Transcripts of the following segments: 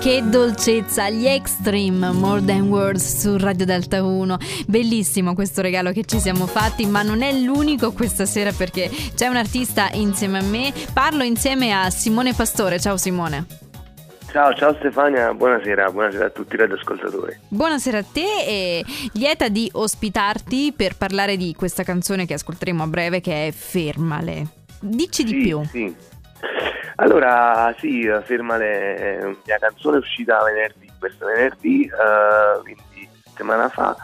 Che dolcezza, gli Extreme More Than Words su Radio Delta 1. Bellissimo questo regalo che ci siamo fatti, ma non è l'unico questa sera perché c'è un artista insieme a me. Parlo insieme a Simone Pastore. Ciao Simone. Ciao, ciao Stefania, buonasera, buonasera a tutti i radioascoltatori. Buonasera a te e lieta di ospitarti per parlare di questa canzone che ascolteremo a breve che è Fermale. Dici sì, di più. Sì. Allora, sì, Fermale è mia canzone uscita venerdì, questo venerdì, uh, quindi settimana fa.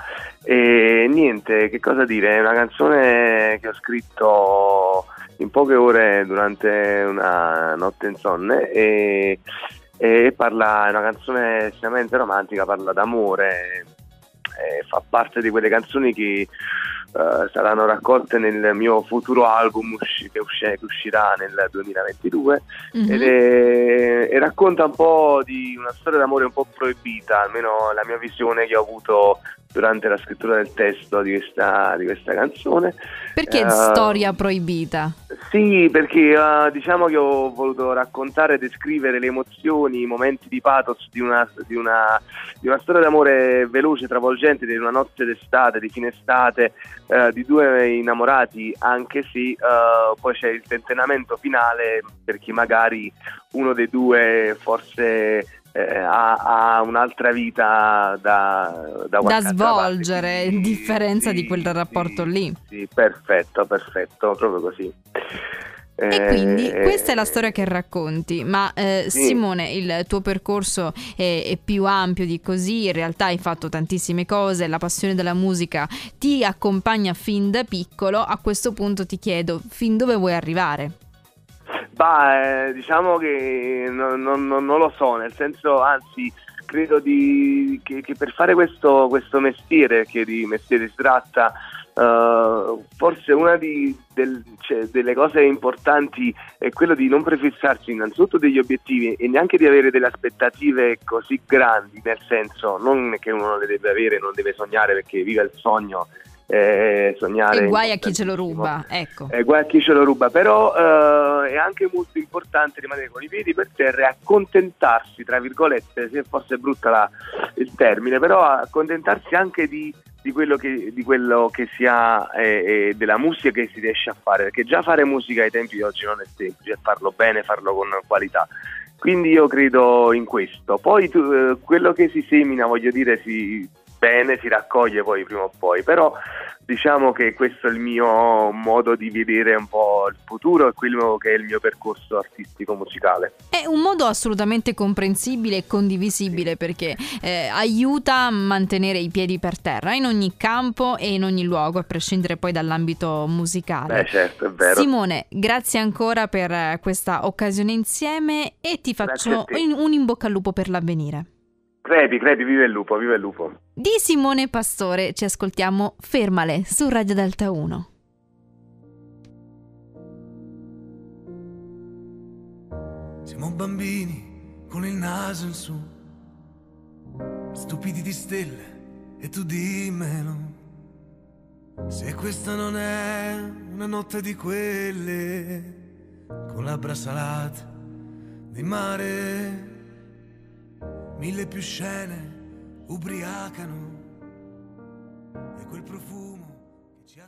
E niente, che cosa dire, è una canzone che ho scritto in poche ore durante una notte insonne e, e parla, è una canzone estremamente romantica, parla d'amore, fa parte di quelle canzoni che uh, saranno raccolte nel mio futuro album usci- che, usci- che, uscirà nel 2022 mm-hmm. è, e racconta un po' di una storia d'amore un po' proibita, almeno la mia visione che ho avuto durante la scrittura del testo di questa, di questa canzone. Perché uh, storia proibita? Sì, perché uh, diciamo che ho voluto raccontare e descrivere le emozioni, i momenti di pathos di una, di una, di una storia d'amore veloce, travolgente, di una notte d'estate, di fine estate, uh, di due innamorati, anche se poi c'è il tentennamento finale per chi magari uno dei due forse eh, ha, ha, un'altra vita da, da, da svolgere, in differenza sì, di quel rapporto sì, lì. Sì, perfetto, perfetto, proprio così. E quindi eh, questa è la storia che racconti, ma eh, sì. Simone, il tuo percorso è, è, più ampio di così, in realtà hai fatto tantissime cose, la passione della musica ti accompagna fin da piccolo, a questo punto ti chiedo fin dove vuoi arrivare? Bah, eh, diciamo che non, non, non, lo so, nel senso, anzi, credo di, che, che, per fare questo, questo, mestiere, che di mestiere si tratta, uh, forse una di, del, cioè, delle cose importanti è quello di non prefissarsi innanzitutto degli obiettivi e neanche di avere delle aspettative così grandi, nel senso, non che uno le deve avere, non deve sognare perché vive il sogno eh, sognare. E guai a chi ce lo ruba, ecco. Eh, guai a chi ce lo ruba, però eh, è anche molto importante rimanere con i piedi per terra e accontentarsi, tra virgolette, se fosse brutta la, il termine, però accontentarsi anche di, di, quello, che, di quello che, si ha e della musica che si riesce a fare, perché già fare musica ai tempi di oggi non è semplice, farlo bene, farlo con qualità. Quindi io credo in questo. Poi tu, eh, quello che si semina, voglio dire, si, bene, si raccoglie poi prima o poi, però diciamo che questo è il mio modo di vedere un po' il futuro e quello che è il mio percorso artistico musicale. È un modo assolutamente comprensibile e condivisibile sì. perché eh, aiuta a mantenere i piedi per terra in ogni campo e in ogni luogo, a prescindere poi dall'ambito musicale. Beh, certo, è vero. Simone, grazie ancora per questa occasione insieme e ti faccio un in bocca al lupo per l'avvenire. Crepi, crepi, vive il lupo, vive il lupo. Di Simone Pastore ci ascoltiamo Fermale su Radio Delta 1. Siamo bambini con il naso in su, stupidi di stelle e tu dimmelo. Se questa non è una notte di quelle, con labbra salate di mare Mille più scene ubriacano e quel profumo che ci ha